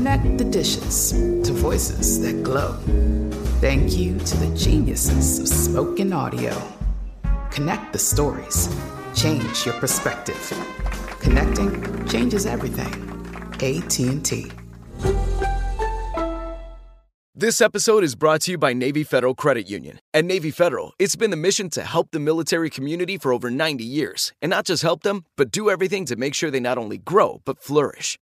Connect the dishes to voices that glow. Thank you to the geniuses of spoken audio. Connect the stories. Change your perspective. Connecting changes everything. AT&T. This episode is brought to you by Navy Federal Credit Union. At Navy Federal, it's been the mission to help the military community for over 90 years. And not just help them, but do everything to make sure they not only grow, but flourish.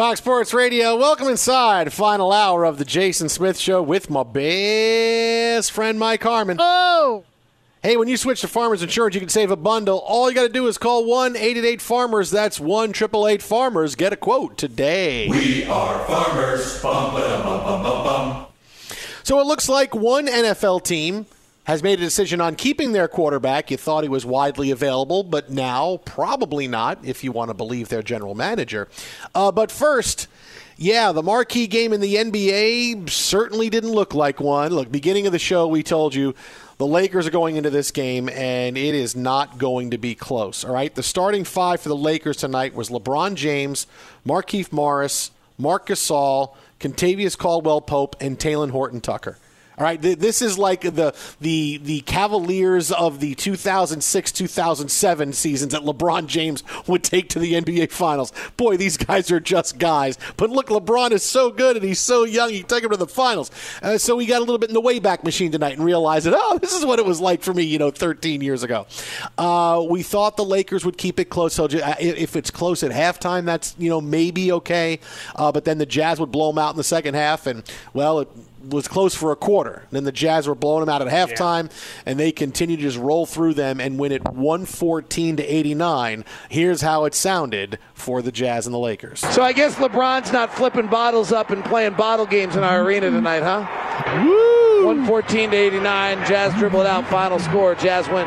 Fox Sports Radio, welcome inside. Final hour of the Jason Smith Show with my best friend Mike Harmon. Oh! Hey, when you switch to Farmers Insurance, you can save a bundle. All you got to do is call 1 888 Farmers. That's 1 888 Farmers. Get a quote today. We are farmers. Bum, ba, bum, bum, bum, bum. So it looks like one NFL team has made a decision on keeping their quarterback. You thought he was widely available, but now probably not, if you want to believe their general manager. Uh, but first, yeah, the marquee game in the NBA certainly didn't look like one. Look, beginning of the show, we told you the Lakers are going into this game, and it is not going to be close. All right, the starting five for the Lakers tonight was LeBron James, Markieff Morris, Marc Gasol, Kentavious Caldwell Pope, and Talen Horton Tucker. All right, this is like the the the Cavaliers of the 2006-2007 seasons that LeBron James would take to the NBA Finals. Boy, these guys are just guys. But look, LeBron is so good and he's so young. He take him to the finals. Uh, so we got a little bit in the wayback machine tonight and realized that oh, this is what it was like for me, you know, 13 years ago. Uh, we thought the Lakers would keep it close. So uh, if it's close at halftime, that's you know maybe okay. Uh, but then the Jazz would blow them out in the second half, and well, it was close for a quarter. Then the Jazz were blowing them out at halftime, yeah. and they continued to just roll through them and win it 114 to 89. Here's how it sounded for the Jazz and the Lakers. So I guess LeBron's not flipping bottles up and playing bottle games in our arena tonight, huh? Woo! 114 to 89. Jazz dribbled out. Final score. Jazz win.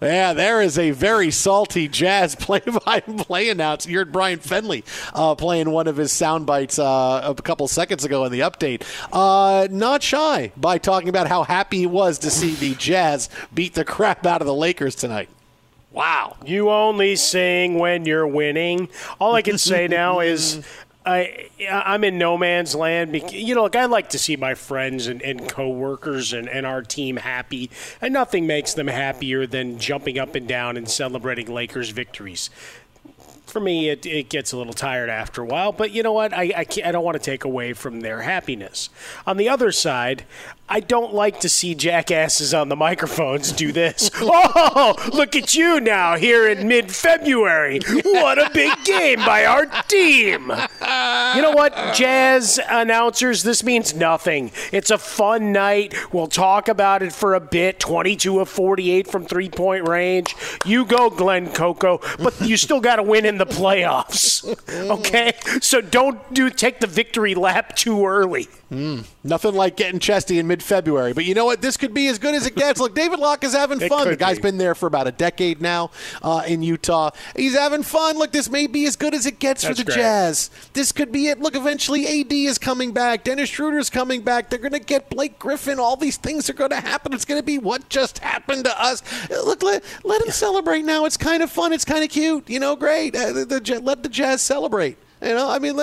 Yeah, there is a very salty jazz play-by-play announcer. You heard Brian Fenley uh, playing one of his sound bites uh, a couple seconds ago in the update. Uh, not shy by talking about how happy he was to see the Jazz beat the crap out of the Lakers tonight. Wow. You only sing when you're winning. All I can say now is I I'm in no man's land. You know, like I like to see my friends and, and coworkers and, and our team happy, and nothing makes them happier than jumping up and down and celebrating Lakers victories for me, it, it gets a little tired after a while. But you know what? I, I, I, don't want to take away from their happiness. On the other side, I don't like to see jackasses on the microphones do this. oh, look at you now here in mid February. What a big game by our team. You know what, Jazz announcers? This means nothing. It's a fun night. We'll talk about it for a bit. 22 of 48 from three point range. You go, Glenn Coco, but you still got to win in the playoffs. Okay? So don't do take the victory lap too early. Mm, nothing like getting chesty in mid February. But you know what? This could be as good as it gets. Look, David Locke is having fun. The guy's be. been there for about a decade now uh, in Utah. He's having fun. Look, this may be as good as it gets That's for the great. Jazz. This could be it. Look, eventually AD is coming back. Dennis Schroeder's coming back. They're going to get Blake Griffin. All these things are going to happen. It's going to be what just happened to us. Look, let, let him celebrate now. It's kind of fun. It's kind of cute. You know, great. Uh, the, the, let the Jazz celebrate. You know, I mean,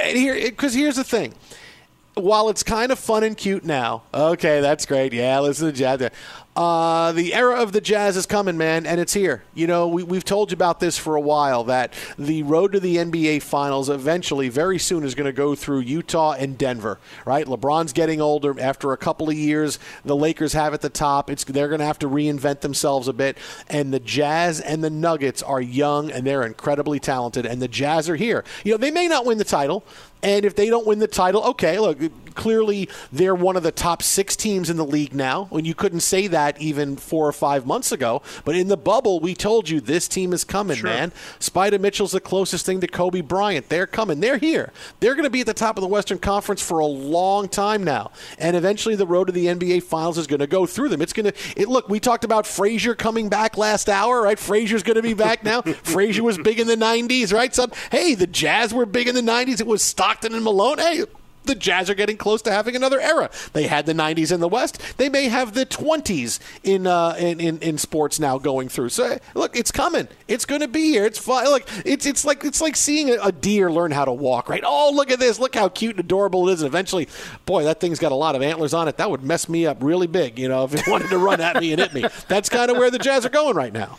here because here's the thing while it's kind of fun and cute now, okay, that's great. Yeah, listen to Jazz. Uh, the era of the Jazz is coming, man, and it's here. You know, we, we've told you about this for a while that the road to the NBA Finals eventually, very soon, is going to go through Utah and Denver, right? LeBron's getting older. After a couple of years, the Lakers have at the top. It's They're going to have to reinvent themselves a bit. And the Jazz and the Nuggets are young and they're incredibly talented, and the Jazz are here. You know, they may not win the title. And if they don't win the title, okay, look, clearly they're one of the top six teams in the league now. When you couldn't say that even four or five months ago, but in the bubble, we told you this team is coming, sure. man. Spida Mitchell's the closest thing to Kobe Bryant. They're coming. They're here. They're going to be at the top of the Western Conference for a long time now, and eventually the road to the NBA Finals is going to go through them. It's going to. It look. We talked about Frasier coming back last hour, right? Frasier's going to be back now. Frasier was big in the '90s, right? So, hey, the Jazz were big in the '90s. It was Stockton and Malone. Hey, the Jazz are getting close to having another era. They had the 90s in the West. They may have the 20s in uh, in, in, in sports now going through. So look, it's coming. It's going to be here. It's fun. Look, it's it's like it's like seeing a, deer learn how to walk. Right? Oh, look at this. Look how cute and adorable it is. And eventually, boy, that thing's got a lot of antlers on it. That would mess me up really big. You know, if it wanted to run at me and hit me. That's kind of where the Jazz are going right now.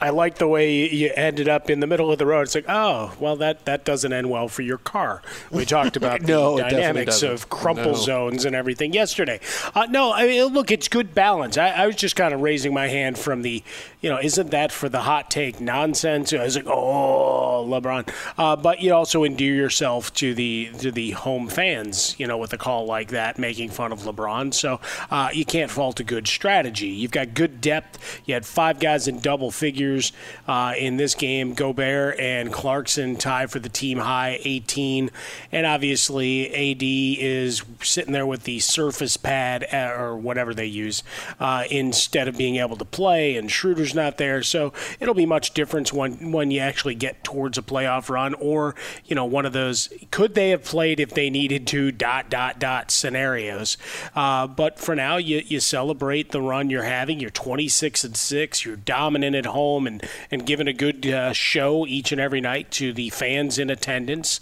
I like the way you ended up in the middle of the road. It's like, oh, well, that, that doesn't end well for your car. We talked about no, the dynamics of crumple no. zones and everything yesterday. Uh, no, I mean, look, it's good balance. I, I, was just kind of raising my hand from the, you know, isn't that for the hot take nonsense? I was like, oh, LeBron. Uh, but you also endear yourself to the to the home fans, you know, with a call like that, making fun of LeBron. So uh, you can't fault a good strategy. You've got good depth. You had five guys in double figures figures uh, in this game. Gobert and Clarkson tie for the team high, 18. And obviously, AD is sitting there with the surface pad uh, or whatever they use uh, instead of being able to play, and Schroeder's not there. So it'll be much different when, when you actually get towards a playoff run or, you know, one of those could they have played if they needed to, dot, dot, dot scenarios. Uh, but for now, you, you celebrate the run you're having. You're 26 and 6. You're dominant at home home and, and giving a good uh, show each and every night to the fans in attendance.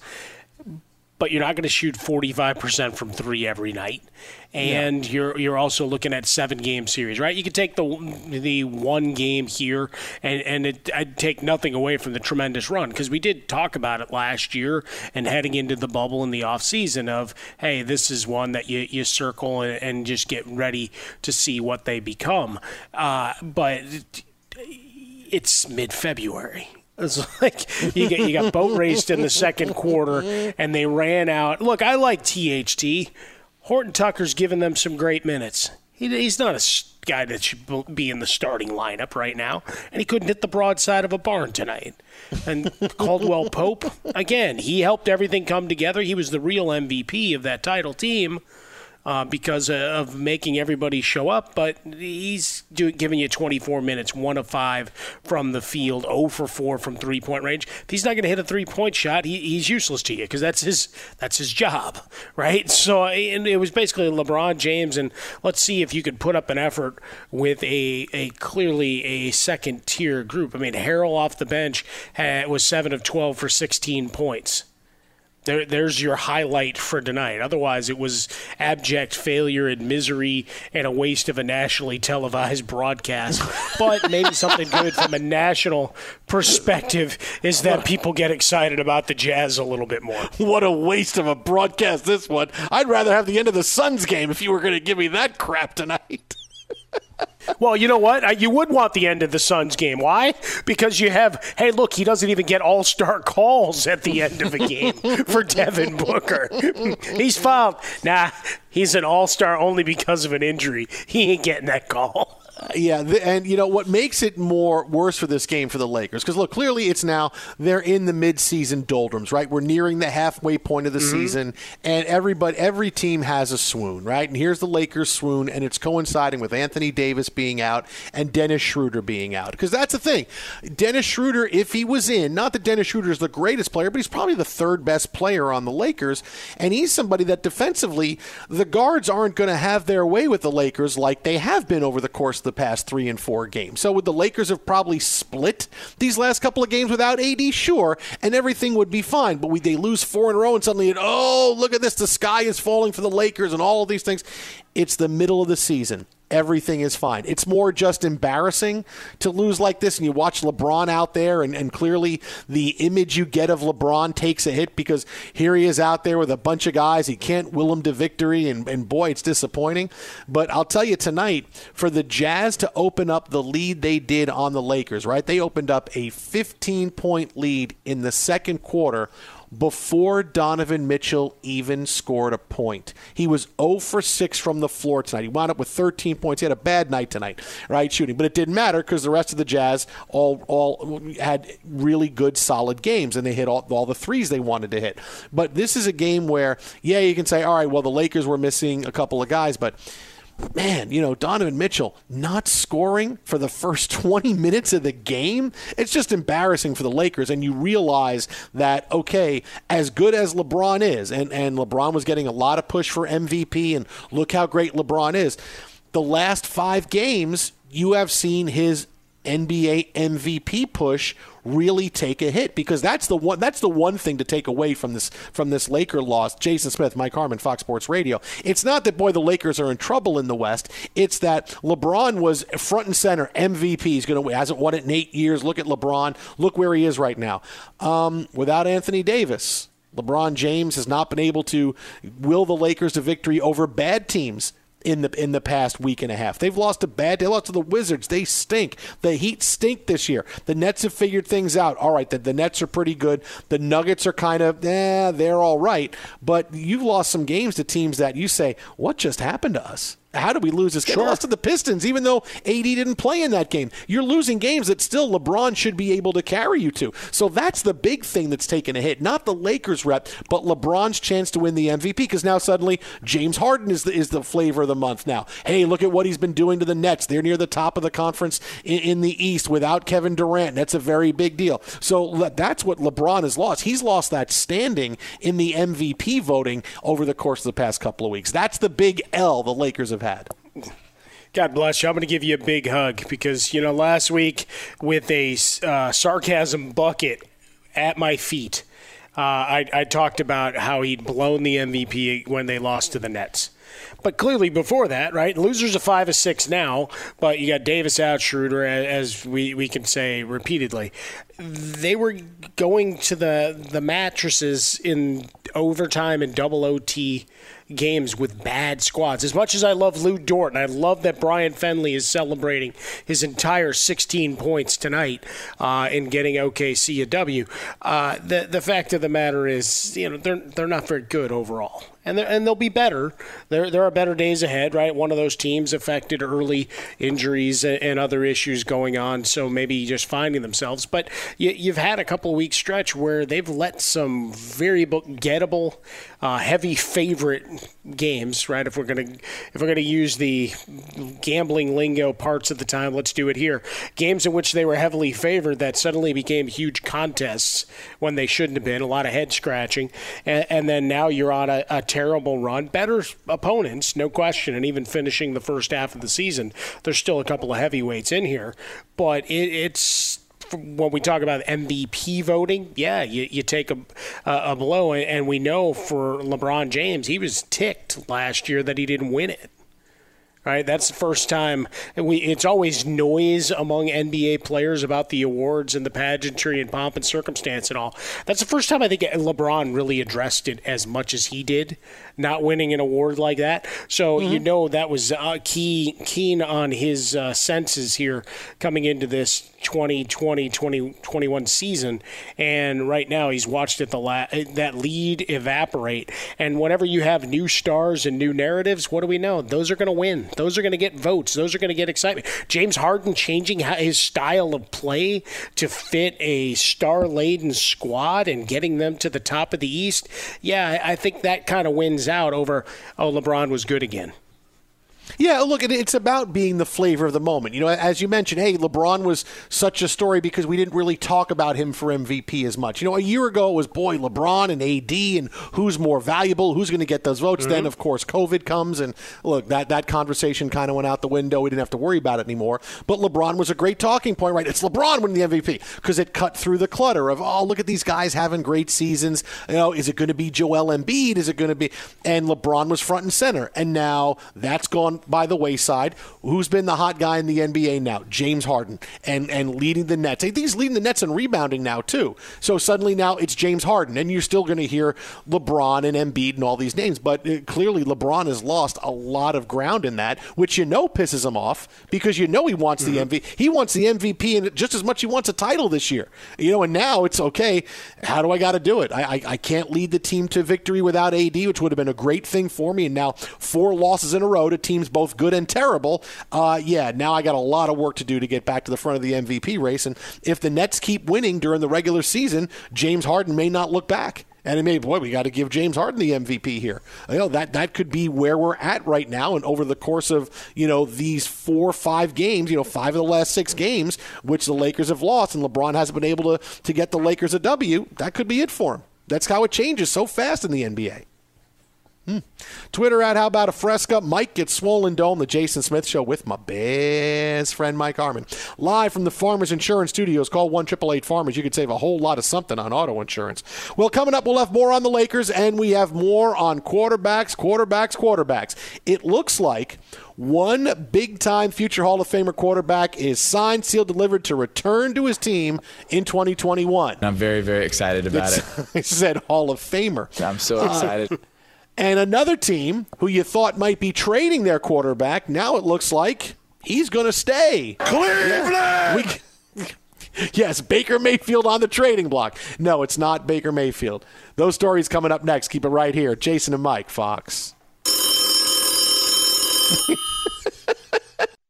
but you're not going to shoot 45% from three every night. And yeah. you're you're also looking at seven game series, right? You could take the the one game here, and and it, I'd take nothing away from the tremendous run because we did talk about it last year and heading into the bubble in the off season of hey, this is one that you you circle and, and just get ready to see what they become. Uh, but it's mid February. It's like you get you got boat raced in the second quarter, and they ran out. Look, I like THT. Horton Tucker's given them some great minutes. He, he's not a guy that should be in the starting lineup right now, and he couldn't hit the broadside of a barn tonight. And Caldwell Pope, again, he helped everything come together. He was the real MVP of that title team uh, because uh, of making everybody show up. But he's do, giving you 24 minutes, one of five from the field, 0 for 4 from three point range. If he's not going to hit a three point shot, he, he's useless to you because that's his that's his job, right? So and it was basically LeBron James, and let's see if you could put up an effort with a a clearly a second tier group. I mean, Harrell off the bench had, was seven of 12 for 16 points. There, there's your highlight for tonight. Otherwise, it was abject failure and misery and a waste of a nationally televised broadcast. but maybe something good from a national perspective is that people get excited about the Jazz a little bit more. What a waste of a broadcast this one. I'd rather have the end of the Suns game if you were going to give me that crap tonight. Well, you know what? You would want the end of the Suns game. Why? Because you have, hey, look, he doesn't even get all star calls at the end of a game for Devin Booker. He's fouled. Nah, he's an all star only because of an injury. He ain't getting that call yeah, the, and you know what makes it more worse for this game for the Lakers? Because look, clearly it's now they're in the midseason doldrums, right? We're nearing the halfway point of the mm-hmm. season, and everybody, every team has a swoon, right? And here's the Lakers swoon, and it's coinciding with Anthony Davis being out and Dennis Schroeder being out. Because that's the thing, Dennis Schroeder, if he was in, not that Dennis Schroeder is the greatest player, but he's probably the third best player on the Lakers, and he's somebody that defensively the guards aren't going to have their way with the Lakers like they have been over the course of the past three and four games. So would the Lakers have probably split these last couple of games without AD? Sure, and everything would be fine. But we they lose four in a row and suddenly, oh, look at this, the sky is falling for the Lakers and all of these things. It's the middle of the season everything is fine. It's more just embarrassing to lose like this, and you watch LeBron out there, and, and clearly the image you get of LeBron takes a hit because here he is out there with a bunch of guys. He can't will them to victory, and, and boy, it's disappointing. But I'll tell you tonight, for the Jazz to open up the lead they did on the Lakers, right? They opened up a 15 point lead in the second quarter before Donovan Mitchell even scored a point. He was 0 for 6 from the floor tonight. He wound up with 13 points. He had a bad night tonight, right, shooting. But it didn't matter because the rest of the Jazz all all had really good, solid games, and they hit all, all the threes they wanted to hit. But this is a game where, yeah, you can say, all right, well, the Lakers were missing a couple of guys, but – man, you know, Donovan Mitchell not scoring for the first 20 minutes of the game, it's just embarrassing for the Lakers. And you realize that, okay, as good as LeBron is, and, and LeBron was getting a lot of push for MVP, and look how great LeBron is, the last five games, you have seen his NBA MVP push really take a hit because that's the one that's the one thing to take away from this from this Laker loss. Jason Smith, Mike Harmon, Fox Sports Radio. It's not that boy the Lakers are in trouble in the West. It's that LeBron was front and center MVP. He's going to hasn't won it in eight years. Look at LeBron. Look where he is right now. Um, without Anthony Davis. LeBron James has not been able to will the Lakers to victory over bad teams in the in the past week and a half. They've lost a bad. They lost to the Wizards. They stink. The Heat stink this year. The Nets have figured things out. All right, the, the Nets are pretty good. The Nuggets are kind of eh, they're all right. But you've lost some games to teams that you say, what just happened to us? How did we lose this game? Sure. lost to the Pistons, even though AD didn't play in that game. You're losing games that still LeBron should be able to carry you to. So that's the big thing that's taken a hit. Not the Lakers rep, but LeBron's chance to win the MVP because now suddenly James Harden is the, is the flavor of the month now. Hey, look at what he's been doing to the Nets. They're near the top of the conference in, in the East without Kevin Durant. That's a very big deal. So that's what LeBron has lost. He's lost that standing in the MVP voting over the course of the past couple of weeks. That's the big L the Lakers have have had. God bless you. I'm going to give you a big hug because, you know, last week with a uh, sarcasm bucket at my feet, I, I talked about how he'd blown the MVP when they lost to the Nets. But clearly before that, right? Losers of five of six now, but you got Davis out, Schroeder, as we, we can say repeatedly. They were going to the the mattresses in overtime and double OT games with bad squads. As much as I love Lu Dort, and I love that Brian Fenley is celebrating his entire 16 points tonight uh, in getting OKC a W, uh, the the fact of the matter is, you know, they're they're not very good overall and and they'll be better. There there are better days ahead, right? One of those teams affected early injuries and other issues going on, so maybe just finding themselves. But you, have had a couple week stretch where they've let some very gettable, uh, heavy favorite games, right? If we're gonna if we're gonna use the gambling lingo parts of the time, let's do it here. Games in which they were heavily favored that suddenly became huge contests when they shouldn't have been. A lot of head scratching, and, and then now you're on a, a terrible run. Better opponents, no question, and even finishing the first half of the season, there's still a couple of heavyweights in here, but it, it's when we talk about MVP voting, yeah, you, you take a, a blow, and we know for LeBron James, he was ticked last year that he didn't win it right? That's the first time. We, it's always noise among NBA players about the awards and the pageantry and pomp and circumstance and all. That's the first time I think LeBron really addressed it as much as he did, not winning an award like that. So mm-hmm. you know that was uh, key, keen on his uh, senses here coming into this 2020 2021 season and right now he's watched it the la- that lead evaporate and whenever you have new stars and new narratives what do we know those are going to win those are going to get votes. Those are going to get excitement. James Harden changing his style of play to fit a star laden squad and getting them to the top of the east yeah I think that kind of wins out over oh LeBron was good again yeah, look, it's about being the flavor of the moment. You know, as you mentioned, hey, LeBron was such a story because we didn't really talk about him for MVP as much. You know, a year ago it was boy LeBron and AD and who's more valuable, who's going to get those votes. Mm-hmm. Then of course COVID comes and look that that conversation kind of went out the window. We didn't have to worry about it anymore. But LeBron was a great talking point, right? It's LeBron winning the MVP because it cut through the clutter of oh look at these guys having great seasons. You know, is it going to be Joel Embiid? Is it going to be? And LeBron was front and center, and now that's gone by the wayside. Who's been the hot guy in the NBA now? James Harden, and and leading the Nets. I think he's leading the Nets in rebounding now too. So suddenly now it's James Harden, and you're still going to hear LeBron and Embiid and all these names. But uh, clearly LeBron has lost a lot of ground in that, which you know pisses him off because you know he wants mm-hmm. the MVP. He wants the MVP, and just as much he wants a title this year. You know, and now it's okay. How do I got to do it? I, I I can't lead the team to victory without AD, which would have been a great thing for me. And now four losses in a row to teams both good and terrible, uh, yeah, now I got a lot of work to do to get back to the front of the MVP race. And if the Nets keep winning during the regular season, James Harden may not look back. And it may, boy, we got to give James Harden the MVP here. You know that that could be where we're at right now, and over the course of you know these four, five games, you know, five of the last six games, which the Lakers have lost, and LeBron hasn't been able to to get the Lakers a W. That could be it for him. That's how it changes so fast in the NBA. Hmm. Twitter at How About a Fresca. Mike gets swollen dome. The Jason Smith Show with my best friend Mike Harmon. Live from the Farmers Insurance Studios. Call 1 Farmers. You could save a whole lot of something on auto insurance. Well, coming up, we'll have more on the Lakers and we have more on quarterbacks, quarterbacks, quarterbacks. It looks like one big time future Hall of Famer quarterback is signed, sealed, delivered to return to his team in 2021. I'm very, very excited about it's, it. I said Hall of Famer. I'm so excited. Uh, and another team who you thought might be trading their quarterback, now it looks like he's going to stay. Cleveland! Yeah. We, yes, Baker Mayfield on the trading block. No, it's not Baker Mayfield. Those stories coming up next. Keep it right here. Jason and Mike, Fox.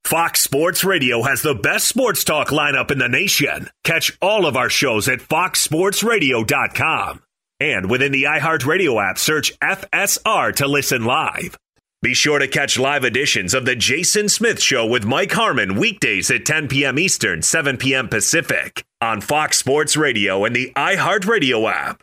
Fox Sports Radio has the best sports talk lineup in the nation. Catch all of our shows at foxsportsradio.com. And within the iHeartRadio app, search FSR to listen live. Be sure to catch live editions of The Jason Smith Show with Mike Harmon weekdays at 10 p.m. Eastern, 7 p.m. Pacific on Fox Sports Radio and the iHeartRadio app.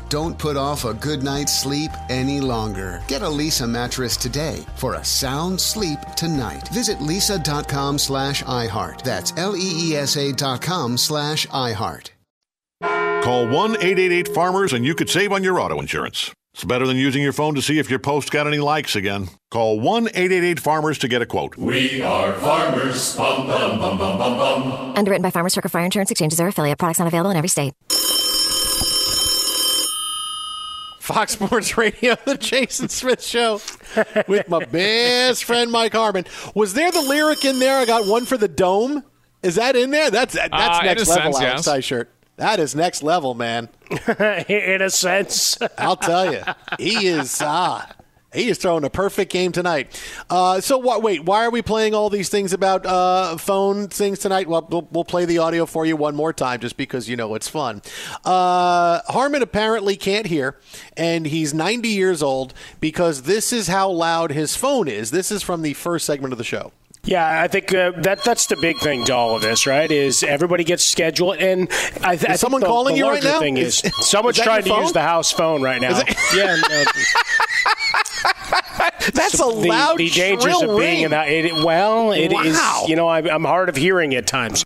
Don't put off a good night's sleep any longer. Get a Leesa mattress today for a sound sleep tonight. Visit leesa.com slash iHeart. That's L-E-E-S-A dot com slash iHeart. Call 1 888 Farmers and you could save on your auto insurance. It's better than using your phone to see if your post got any likes again. Call 1 888 Farmers to get a quote. We are farmers. Bum, bum, bum, bum, bum, bum. Underwritten by Farmers Trucker Fire Insurance Exchanges or affiliate products not available in every state. Fox Sports Radio, the Jason Smith Show, with my best friend Mike Harmon. Was there the lyric in there? I got one for the dome. Is that in there? That's that's Uh, next level sense, Alex yes. Tyshirt. That is next level, man. in a sense. I'll tell you, he is. Ah, he is throwing a perfect game tonight. Uh, so what? Wait, why are we playing all these things about uh, phone things tonight? Well, well, we'll play the audio for you one more time, just because you know it's fun. Uh, Harmon apparently can't hear, and he's 90 years old because this is how loud his phone is. This is from the first segment of the show. Yeah, I think uh, that that's the big thing to all of this, right? Is everybody gets scheduled, and I, th- I think someone the, calling the you right larger now? Thing is, Is- someone's is trying to use the house phone right now. Is it- yeah, no, That's a the, loud, the dangers of being ring. in that. It, well, it is. Wow. You know, I, I'm hard of hearing at times.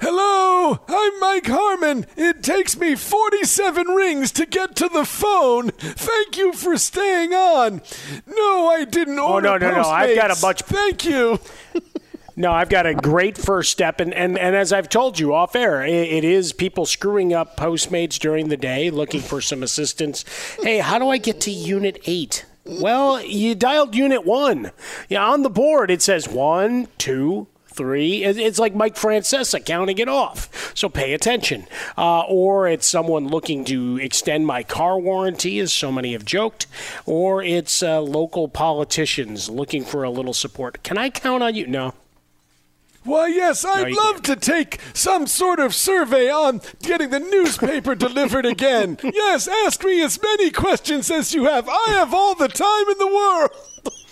Hello, Hello, I'm Mike Harmon. It takes me 47 rings to get to the phone. Thank you for staying on. No, I didn't order. Oh, order no, no, no. I've got a bunch. Thank you. No, I've got a great first step, and, and, and as I've told you off air, it, it is people screwing up Postmates during the day, looking for some assistance. Hey, how do I get to Unit Eight? Well, you dialed Unit One. Yeah, on the board it says one, two, three. It's like Mike Francesa counting it off. So pay attention. Uh, or it's someone looking to extend my car warranty, as so many have joked. Or it's uh, local politicians looking for a little support. Can I count on you? No. Why, yes, I'd you love to take some sort of survey on getting the newspaper delivered again. Yes, ask me as many questions as you have. I have all the time in the world.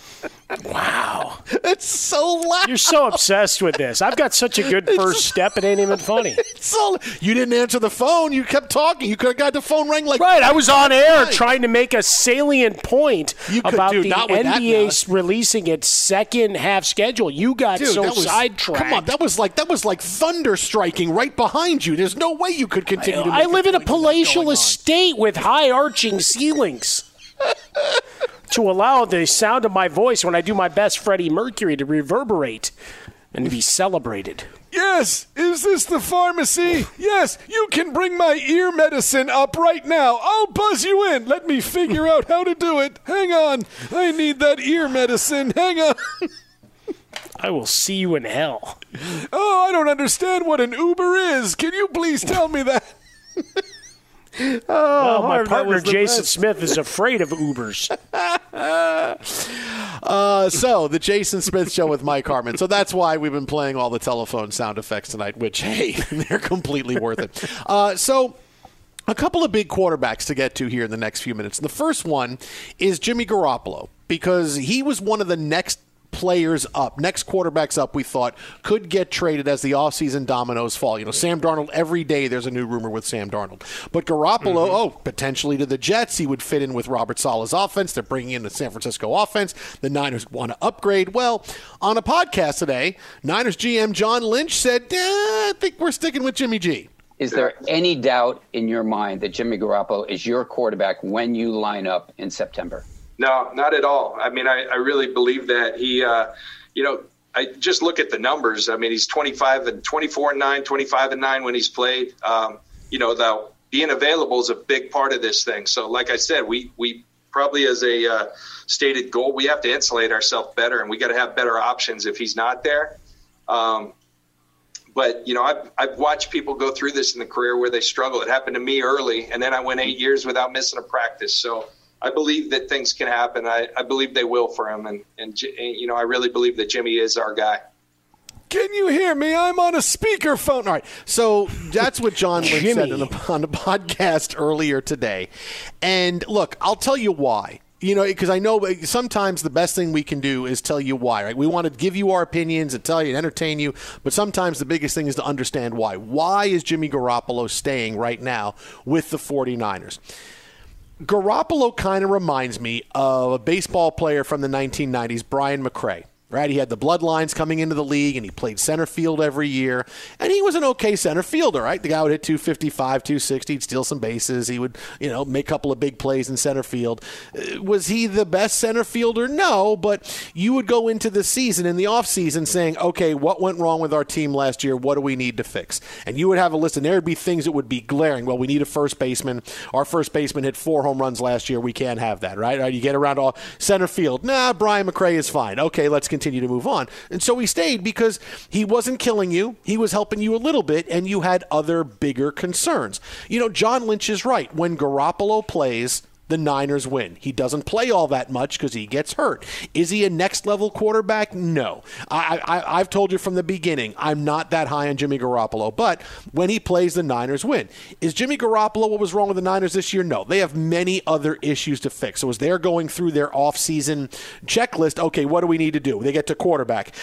Wow. It's so loud. You're so obsessed with this. I've got such a good first step, it ain't even funny. So you didn't answer the phone. You kept talking. You could have got the phone rang like Right, I was on air trying to make a salient point You could about do- the NBA releasing its second half schedule. You got Dude, so was, sidetracked. Come on, that was like that was like thunder striking right behind you. There's no way you could continue to. I live in a point with that palatial estate with high arching ceilings. To allow the sound of my voice when I do my best Freddie Mercury to reverberate and to be celebrated. Yes, is this the pharmacy? Yes, you can bring my ear medicine up right now. I'll buzz you in. Let me figure out how to do it. Hang on. I need that ear medicine. Hang on. I will see you in hell. Oh, I don't understand what an Uber is. Can you please tell me that? oh, well, my partner Jason best. Smith is afraid of Ubers. Uh, so the Jason Smith show with Mike Harmon. So that's why we've been playing all the telephone sound effects tonight. Which hey, they're completely worth it. Uh, so. A couple of big quarterbacks to get to here in the next few minutes. The first one is Jimmy Garoppolo because he was one of the next players up, next quarterbacks up, we thought could get traded as the offseason dominoes fall. You know, Sam Darnold, every day there's a new rumor with Sam Darnold. But Garoppolo, oh, potentially to the Jets, he would fit in with Robert Saleh's offense. They're bringing in the San Francisco offense. The Niners want to upgrade. Well, on a podcast today, Niners GM John Lynch said, eh, I think we're sticking with Jimmy G. Is there any doubt in your mind that Jimmy Garoppolo is your quarterback when you line up in September? No, not at all. I mean, I, I really believe that he, uh, you know, I just look at the numbers. I mean, he's 25 and 24 and 9, 25 and 9 when he's played. Um, you know, the being available is a big part of this thing. So, like I said, we, we probably as a uh, stated goal, we have to insulate ourselves better and we got to have better options if he's not there. Um, but you know, I've I've watched people go through this in the career where they struggle. It happened to me early, and then I went eight years without missing a practice. So I believe that things can happen. I, I believe they will for him, and and J- you know, I really believe that Jimmy is our guy. Can you hear me? I'm on a speakerphone. All right. So that's what John Lynch said on the, on the podcast earlier today. And look, I'll tell you why. You know, because I know sometimes the best thing we can do is tell you why, right? We want to give you our opinions and tell you and entertain you, but sometimes the biggest thing is to understand why. Why is Jimmy Garoppolo staying right now with the 49ers? Garoppolo kind of reminds me of a baseball player from the 1990s, Brian McRae. Right, he had the bloodlines coming into the league, and he played center field every year. And he was an okay center fielder, right? The guy would hit 255, 260, he'd steal some bases, he would, you know, make a couple of big plays in center field. Uh, Was he the best center fielder? No, but you would go into the season in the offseason saying, okay, what went wrong with our team last year? What do we need to fix? And you would have a list, and there would be things that would be glaring. Well, we need a first baseman. Our first baseman hit four home runs last year. We can't have that, right? right? You get around all center field. Nah, Brian McRae is fine. Okay, let's continue to move on. And so he stayed because he wasn't killing you. He was helping you a little bit, and you had other bigger concerns. You know, John Lynch is right. When Garoppolo plays, the Niners win. He doesn't play all that much because he gets hurt. Is he a next level quarterback? No. I, I, I've told you from the beginning, I'm not that high on Jimmy Garoppolo, but when he plays, the Niners win. Is Jimmy Garoppolo what was wrong with the Niners this year? No. They have many other issues to fix. So as they're going through their offseason checklist, okay, what do we need to do? They get to quarterback.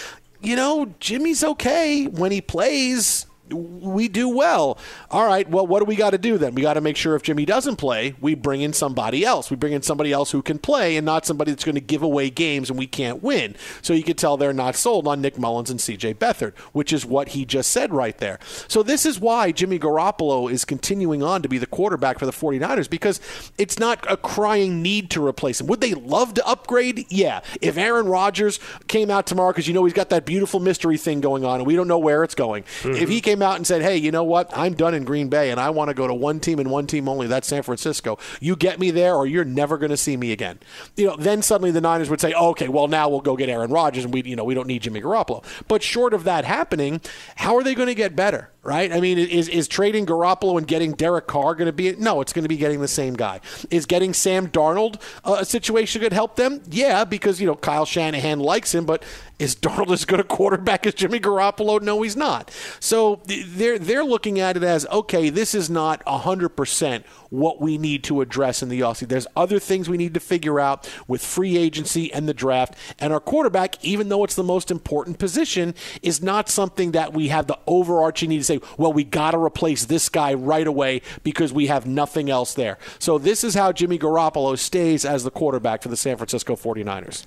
You know, Jimmy's okay when he plays we do well. All right, well, what do we got to do then? We got to make sure if Jimmy doesn't play, we bring in somebody else. We bring in somebody else who can play and not somebody that's going to give away games and we can't win. So you could tell they're not sold on Nick Mullens and CJ Beathard, which is what he just said right there. So this is why Jimmy Garoppolo is continuing on to be the quarterback for the 49ers because it's not a crying need to replace him. Would they love to upgrade? Yeah. If Aaron Rodgers came out tomorrow because you know he's got that beautiful mystery thing going on and we don't know where it's going. Mm-hmm. If he came out and said, "Hey, you know what? I'm done in Green Bay and I want to go to one team and one team only, that's San Francisco. You get me there or you're never going to see me again." You know, then suddenly the Niners would say, "Okay, well now we'll go get Aaron Rodgers and we you know, we don't need Jimmy Garoppolo." But short of that happening, how are they going to get better? right? I mean, is is trading Garoppolo and getting Derek Carr going to be? No, it's going to be getting the same guy. Is getting Sam Darnold uh, a situation that could help them? Yeah, because you know Kyle Shanahan likes him, but is Darnold as good a quarterback as Jimmy Garoppolo? No, he's not. So they're they're looking at it as okay, this is not hundred percent what we need to address in the offseason. There's other things we need to figure out with free agency and the draft. And our quarterback, even though it's the most important position, is not something that we have the overarching need to say, well, we got to replace this guy right away because we have nothing else there. So this is how Jimmy Garoppolo stays as the quarterback for the San Francisco 49ers.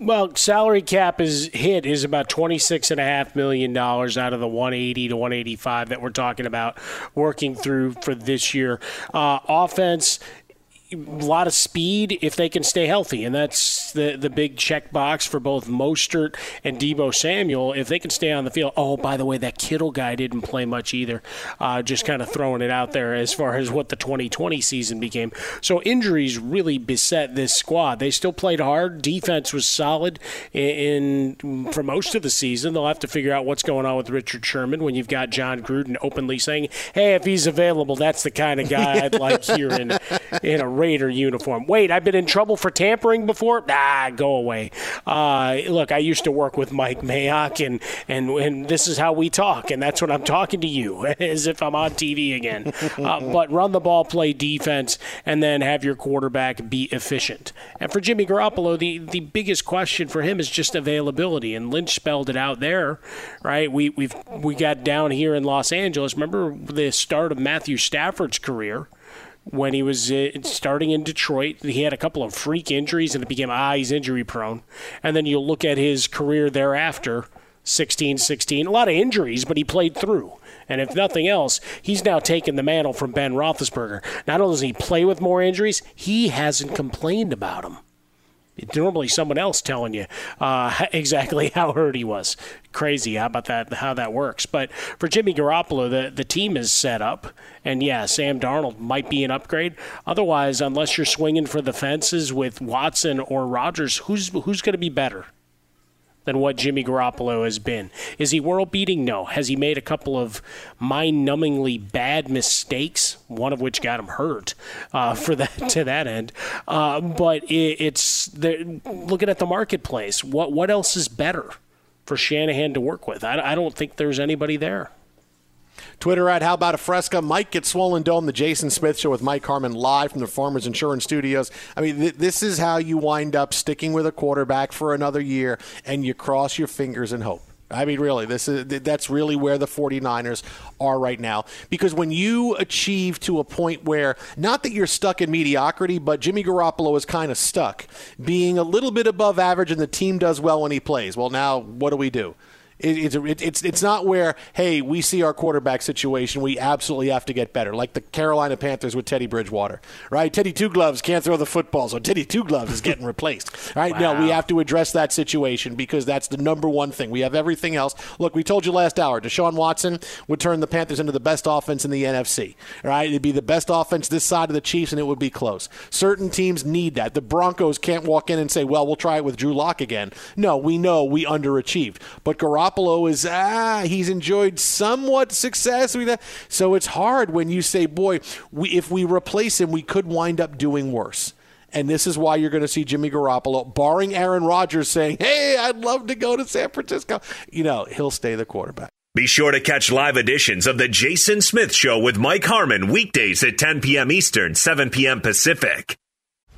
Well, salary cap is hit is about twenty six and a half million dollars out of the one eighty to one eighty five that we're talking about working through for this year. Uh, offense a lot of speed if they can stay healthy, and that's the the big checkbox for both Mostert and Deebo Samuel. If they can stay on the field. Oh, by the way, that Kittle guy didn't play much either. Uh, just kind of throwing it out there as far as what the 2020 season became. So injuries really beset this squad. They still played hard. Defense was solid in, in for most of the season. They'll have to figure out what's going on with Richard Sherman when you've got Jon Gruden openly saying, "Hey, if he's available, that's the kind of guy I'd like here in in a Raider uniform. Wait, I've been in trouble for tampering before? Ah, go away. Uh, look, I used to work with Mike Mayock, and, and, and this is how we talk, and that's what I'm talking to you, as if I'm on TV again. Uh, but run the ball, play defense, and then have your quarterback be efficient. And for Jimmy Garoppolo, the, the biggest question for him is just availability, and Lynch spelled it out there, right? We, we've, we got down here in Los Angeles. Remember the start of Matthew Stafford's career? When he was uh, starting in Detroit. He had a couple of freak injuries and it became, ah, he's injury prone. And then you look at his career thereafter 16 16, a lot of injuries, but he played through. And if nothing else, he's now taken the mantle from Ben Roethlisberger. Not only does he play with more injuries, he hasn't complained about them. Normally someone else telling you uh, exactly how hurt he was. Crazy how about that? How that works. But for Jimmy Garoppolo, the the team is set up, and yeah, Sam Darnold might be an upgrade. Otherwise, unless you're swinging for the fences with Watson or Rodgers, who's who's going to be better? Than what Jimmy Garoppolo has been. Is he world beating? No. Has he made a couple of mind numbingly bad mistakes, one of which got him hurt uh, for that to that end? Uh, but it, it's looking at the marketplace. What what else is better for Shanahan to work with? I, I don't think there's anybody there. Twitter at How About a Fresca. Mike Get Swollen Dome, the Jason Smith Show with Mike Harmon live from the Farmers Insurance Studios. I mean, th- this is how you wind up sticking with a quarterback for another year and you cross your fingers and hope. I mean, really, this is that's really where the 49ers are right now. Because when you achieve to a point where, not that you're stuck in mediocrity, but Jimmy Garoppolo is kind of stuck, being a little bit above average and the team does well when he plays. Well, now what do we do? It, it's, it's it's not where hey we see our quarterback situation we absolutely have to get better. Like the Carolina Panthers with Teddy Bridgewater right? Teddy Two Gloves can't throw the football so Teddy Two Gloves is getting replaced right? Wow. no we have to address that situation because that's the number one thing. We have everything else. Look we told you last hour Deshaun Watson would turn the Panthers into the best offense in the NFC right? It'd be the best offense this side of the Chiefs and it would be close. Certain teams need that. The Broncos can't walk in and say well we'll try it with Drew Lock again. No we know we underachieved. But Garoppolo Garoppolo is ah he's enjoyed somewhat success. So it's hard when you say, boy, we, if we replace him, we could wind up doing worse. And this is why you're going to see Jimmy Garoppolo, barring Aaron Rodgers saying, hey, I'd love to go to San Francisco. You know, he'll stay the quarterback. Be sure to catch live editions of The Jason Smith Show with Mike Harmon weekdays at 10 p.m. Eastern, 7 p.m. Pacific.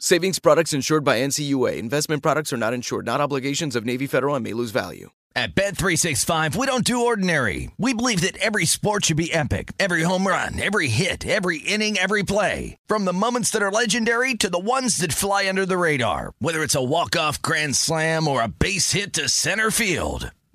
Savings products insured by NCUA. Investment products are not insured, not obligations of Navy Federal and may lose value. At Bet365, we don't do ordinary. We believe that every sport should be epic. Every home run, every hit, every inning, every play. From the moments that are legendary to the ones that fly under the radar. Whether it's a walk-off grand slam or a base hit to center field.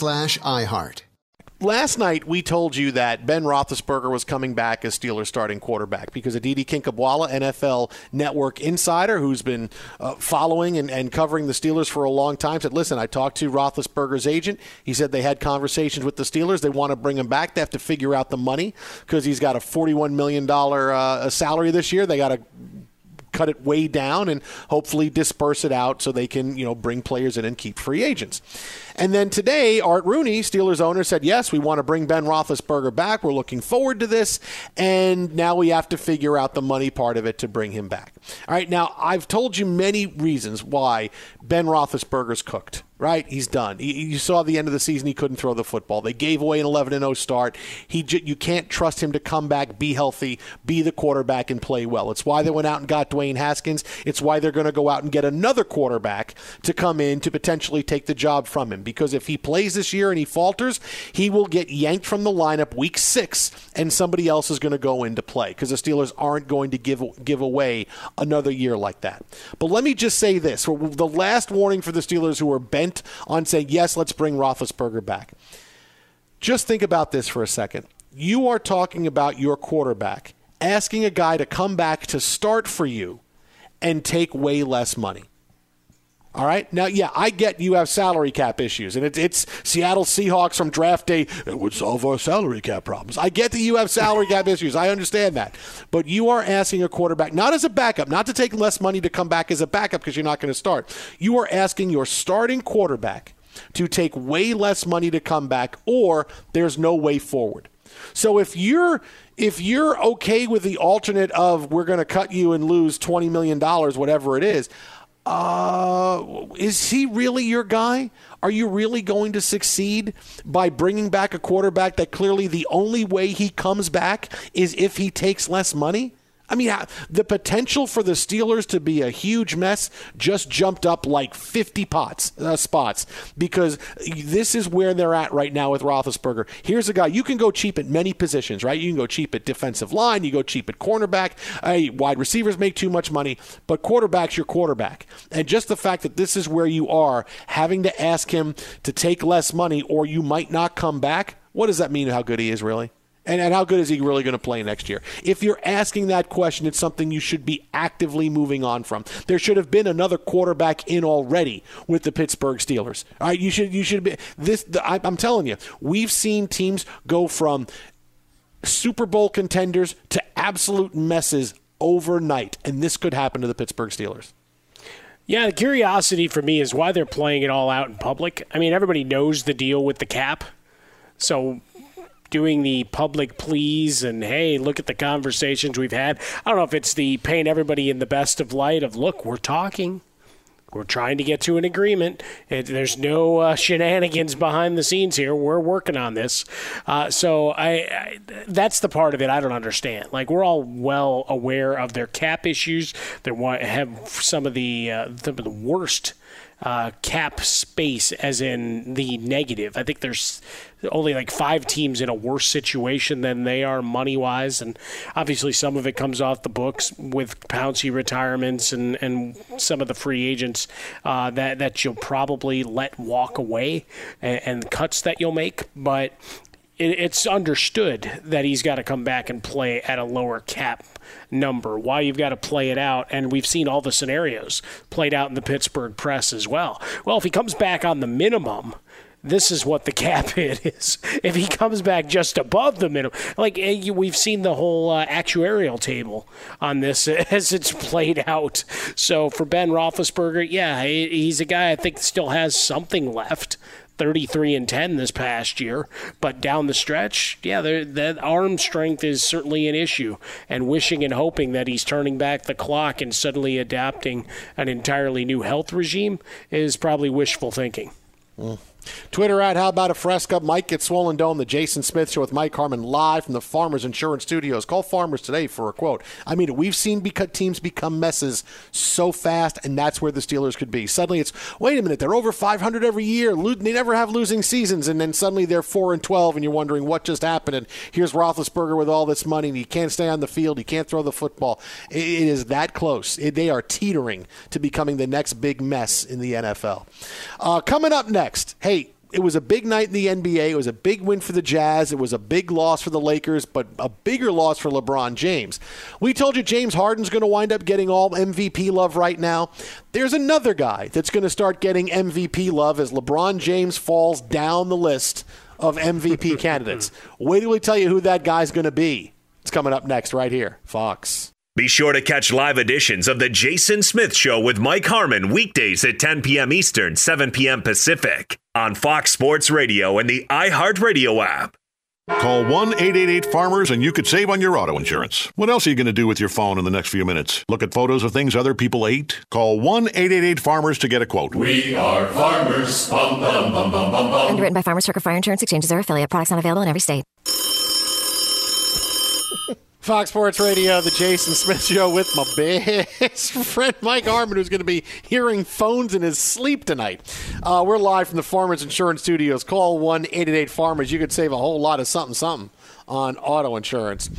slash iHeart. Last night we told you that Ben Roethlisberger was coming back as Steelers starting quarterback because Aditi Kinkhabwala, NFL Network insider who's been uh, following and, and covering the Steelers for a long time, said, "Listen, I talked to Roethlisberger's agent. He said they had conversations with the Steelers. They want to bring him back. They have to figure out the money because he's got a forty-one million dollar uh, salary this year. They got to." cut it way down and hopefully disperse it out so they can, you know, bring players in and keep free agents. And then today, Art Rooney, Steelers owner, said, Yes, we want to bring Ben Roethlisberger back. We're looking forward to this. And now we have to figure out the money part of it to bring him back. All right, now I've told you many reasons why Ben Roethlisberger's cooked right? He's done. He, you saw the end of the season; he couldn't throw the football. They gave away an 11 0 start. He, you can't trust him to come back, be healthy, be the quarterback, and play well. It's why they went out and got Dwayne Haskins. It's why they're going to go out and get another quarterback to come in to potentially take the job from him. Because if he plays this year and he falters, he will get yanked from the lineup week six, and somebody else is going to go into play because the Steelers aren't going to give give away another year like that. But let me just say this: the last warning for the Steelers who are bent on saying, yes, let's bring Roethlisberger back. Just think about this for a second. you are talking about your quarterback asking a guy to come back to start for you and take way less money. All right. Now, yeah, I get you have salary cap issues, and it's, it's Seattle Seahawks from draft day. It would solve our salary cap problems. I get that you have salary cap issues. I understand that. But you are asking a quarterback, not as a backup, not to take less money to come back as a backup because you're not going to start. You are asking your starting quarterback to take way less money to come back, or there's no way forward. So if you're if you're okay with the alternate of we're going to cut you and lose twenty million dollars, whatever it is, uh, is he really your guy? Are you really going to succeed by bringing back a quarterback that clearly the only way he comes back is if he takes less money? I mean, the potential for the Steelers to be a huge mess just jumped up like 50 pots, uh, spots because this is where they're at right now with Roethlisberger. Here's a guy you can go cheap at many positions, right? You can go cheap at defensive line, you go cheap at cornerback. Uh, wide receivers make too much money, but quarterback's your quarterback. And just the fact that this is where you are, having to ask him to take less money or you might not come back. What does that mean? How good he is, really? And, and how good is he really going to play next year? If you're asking that question, it's something you should be actively moving on from. There should have been another quarterback in already with the Pittsburgh Steelers. All right, you should you should be this. The, I, I'm telling you, we've seen teams go from Super Bowl contenders to absolute messes overnight, and this could happen to the Pittsburgh Steelers. Yeah, the curiosity for me is why they're playing it all out in public. I mean, everybody knows the deal with the cap. So doing the public pleas and hey, look at the conversations we've had. I don't know if it's the paint everybody in the best of light of look, we're talking. We're trying to get to an agreement. There's no uh, shenanigans behind the scenes here. We're working on this. Uh, so I, I, that's the part of it I don't understand. Like we're all well aware of their cap issues. They have some of the uh, some of the worst uh, cap space, as in the negative. I think there's only like five teams in a worse situation than they are money wise, and obviously some of it comes off the books with Pouncey retirements and, and some of the free agents uh, that that you'll probably let walk away and, and cuts that you'll make, but it's understood that he's got to come back and play at a lower cap number. Why you've got to play it out, and we've seen all the scenarios played out in the Pittsburgh press as well. Well, if he comes back on the minimum, this is what the cap hit is. If he comes back just above the minimum, like eh, we've seen the whole uh, actuarial table on this as it's played out. So for Ben Roethlisberger, yeah, he's a guy I think still has something left. 33 and 10 this past year, but down the stretch, yeah, that arm strength is certainly an issue. And wishing and hoping that he's turning back the clock and suddenly adapting an entirely new health regime is probably wishful thinking. Mm. Twitter at How About a Fresca. Mike gets Swollen Dome. The Jason Smith Show with Mike Harmon live from the Farmers Insurance Studios. Call Farmers today for a quote. I mean, we've seen beca- teams become messes so fast, and that's where the Steelers could be. Suddenly it's, wait a minute, they're over 500 every year. They never have losing seasons, and then suddenly they're 4 and 12, and you're wondering what just happened. And here's Roethlisberger with all this money, and he can't stay on the field. He can't throw the football. it is that close. They are teetering to becoming the next big mess in the NFL. Uh, coming up next, hey, it was a big night in the NBA. It was a big win for the Jazz. It was a big loss for the Lakers, but a bigger loss for LeBron James. We told you James Harden's going to wind up getting all MVP love right now. There's another guy that's going to start getting MVP love as LeBron James falls down the list of MVP candidates. Wait till we tell you who that guy's going to be. It's coming up next, right here, Fox. Be sure to catch live editions of The Jason Smith Show with Mike Harmon weekdays at 10 p.m. Eastern, 7 p.m. Pacific on Fox Sports Radio and the iHeartRadio app. Call 1 888 Farmers and you could save on your auto insurance. What else are you going to do with your phone in the next few minutes? Look at photos of things other people ate? Call 1 888 Farmers to get a quote. We are farmers. Bum, bum, bum, bum, bum, bum. Underwritten by Farmers Circle Fire Insurance Exchanges or affiliate. Products not available in every state. Fox Sports Radio, the Jason Smith Show with my best friend Mike Harmon, who's going to be hearing phones in his sleep tonight. Uh, we're live from the Farmers Insurance Studios. Call 1 888 Farmers. You could save a whole lot of something, something on auto insurance.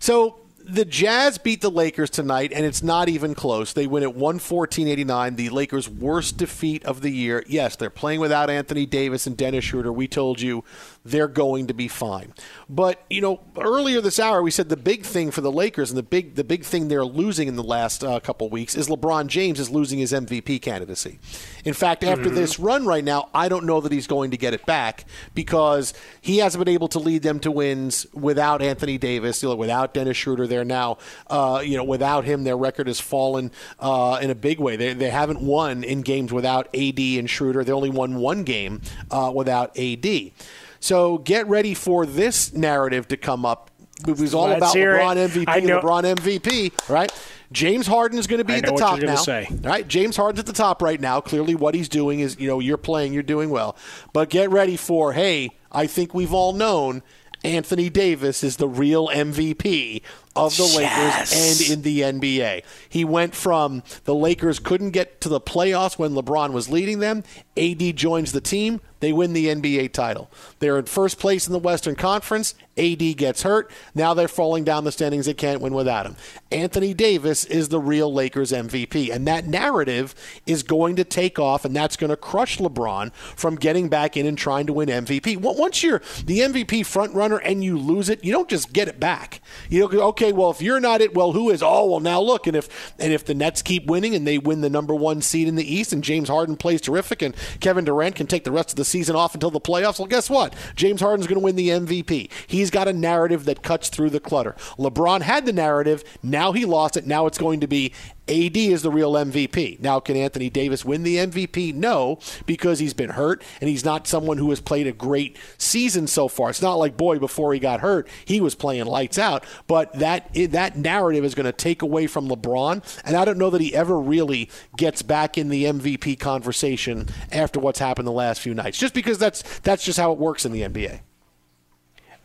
So, the Jazz beat the Lakers tonight, and it's not even close. They win at 114-89, the Lakers' worst defeat of the year. Yes, they're playing without Anthony Davis and Dennis Schroeder. We told you they're going to be fine. But you know, earlier this hour we said the big thing for the Lakers and the big the big thing they're losing in the last uh, couple weeks is LeBron James is losing his MVP candidacy. In fact, after Mm-hmm. this run right now, I don't know that he's going to get it back because he hasn't been able to lead them to wins without Anthony Davis, you know, without Dennis Schroeder. There now, uh, you know, without him, their record has fallen uh, in a big way. They, they haven't won in games without AD and Schroeder. They only won one game uh, without AD. So get ready for this narrative to come up. It was all Let's about hear it. LeBron MVP, LeBron MVP, right? James Harden is going to be at the top now. say. Right? James Harden's at the top right now. Clearly, what he's doing is, you know, you're playing, you're doing well. But get ready for, hey, I think we've all known Anthony Davis is the real MVP of the Yes. Lakers and in the NBA. He went from the Lakers couldn't get to the playoffs when LeBron was leading them. AD joins the team. They win the NBA title. They're in first place in the Western Conference. AD gets hurt. Now they're falling down the standings. They can't win without him. Anthony Davis is the real Lakers MVP. And that narrative is going to take off, and that's going to crush LeBron from getting back in and trying to win MVP. Once you're the MVP front runner and you lose it, you don't just get it back. You don't go, okay, well, if you're not it, well, who is? Oh, well, now look. And if and if the Nets keep winning and they win the number one seed in the East and James Harden plays terrific and Kevin Durant can take the rest of the season off until the playoffs, well, guess what? James Harden's going to win the MVP. He's got a narrative that cuts through the clutter. LeBron had the narrative. Now he lost it. Now it's going to be AD is the real MVP. Now, can Anthony Davis win the MVP? No, because he's been hurt and he's not someone who has played a great season so far. It's not like boy before he got hurt, he was playing lights out. But that that narrative is going to take away from LeBron, and I don't know that he ever really gets back in the MVP conversation after what's happened the last few nights. Just because that's that's just how it works in the NBA.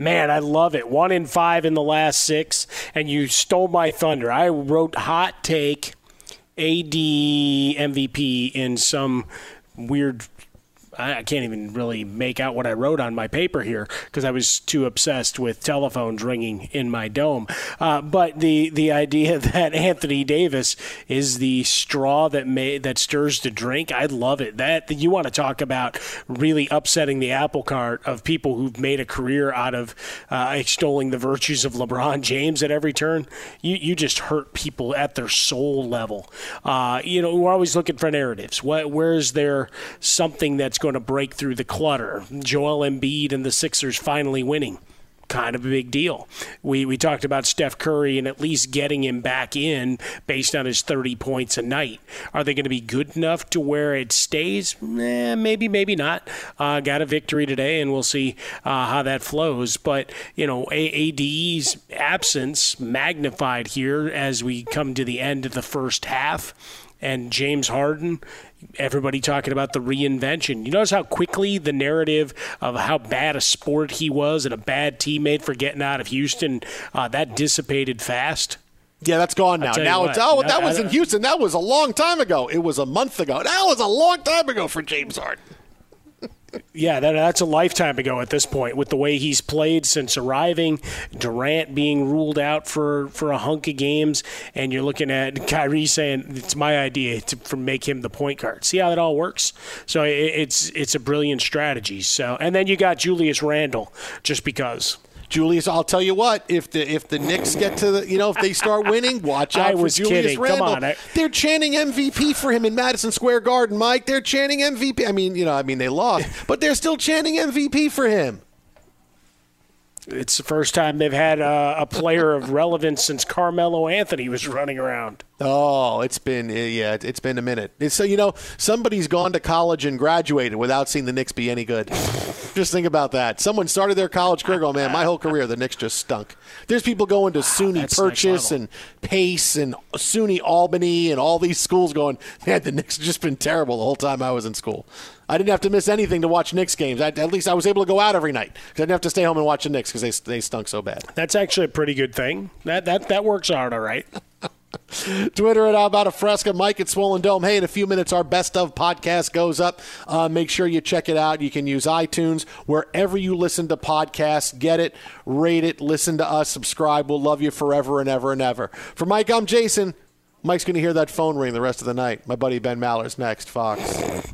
Man, I love it. One in five in the last six, and you stole my thunder. I wrote hot take AD MVP in some weird. I can't even really make out what I wrote on my paper here because I was too obsessed with telephones ringing in my dome. Uh, but the the idea that Anthony Davis is the straw that may that stirs the drink, I love it. That you want to talk about really upsetting the apple cart of people who've made a career out of uh, extolling the virtues of LeBron James at every turn. You you just hurt people at their soul level. Uh, you know, we're always looking for narratives. What where's there something that's going to break through the clutter? Joel Embiid and the Sixers finally winning kind of a big deal. We we talked about Steph Curry and at least getting him back in based on his 30 points a night. Are they going to be good enough to where it stays? Eh, maybe, maybe not. Uh, got a victory today, and we'll see uh, how that flows. But you know, A- AD's absence magnified here as we come to the end of the first half. And James Harden, everybody talking about the reinvention. You notice how quickly the narrative of how bad a sport he was and a bad teammate for getting out of Houston uh, that dissipated fast. Yeah, that's gone now. I'll tell you Now what, it's oh, I- that was in Houston. That was a long time ago. It was a month ago. That was a long time ago for James Harden. Yeah, that, that's a lifetime ago at this point with the way he's played since arriving, Durant being ruled out for, for a hunk of games, and you're looking at Kyrie saying it's my idea to make him the point guard. See how that all works? So it, it's it's a brilliant strategy. So and then you got Julius Randle just because. Julius, I'll tell you what. If the if the Knicks get to the, you know, if they start winning, watch out I for was Julius kidding. Come Randle. on, I- They're chanting MVP for him in Madison Square Garden, Mike. They're chanting MVP. I mean, you know, I mean they lost, but they're still chanting MVP for him. It's the first time they've had a, a player of relevance since Carmelo Anthony was running around. Oh, it's been yeah, it's been a minute. It's, so you know, somebody's gone to college and graduated without seeing the Knicks be any good. just think about that. Someone started their college career going, man, my whole career the Knicks just stunk. There's people going to SUNY that's Purchase and Pace and SUNY Albany and all these schools going, man, the Knicks have just been terrible the whole time I was in school. I didn't have to miss anything to watch Knicks games. I, at least I was able to go out every night because I didn't have to stay home and watch the Knicks because they, they stunk so bad. That's actually a pretty good thing. That that that works out all right. Twitter at About a Fresca, Mike at Swollen Dome. Hey, in a few minutes, our best of podcast goes up. Uh, make sure you check it out. You can use iTunes wherever you listen to podcasts. Get it, rate it, listen to us, subscribe. We'll love you forever and ever and ever. For Mike, I'm Jason. Mike's going to hear that phone ring the rest of the night. My buddy Ben Maller's next. Fox.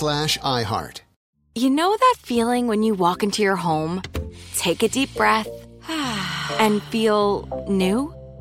slash iHeart. You know that feeling when you walk into your home, take a deep breath, and feel new?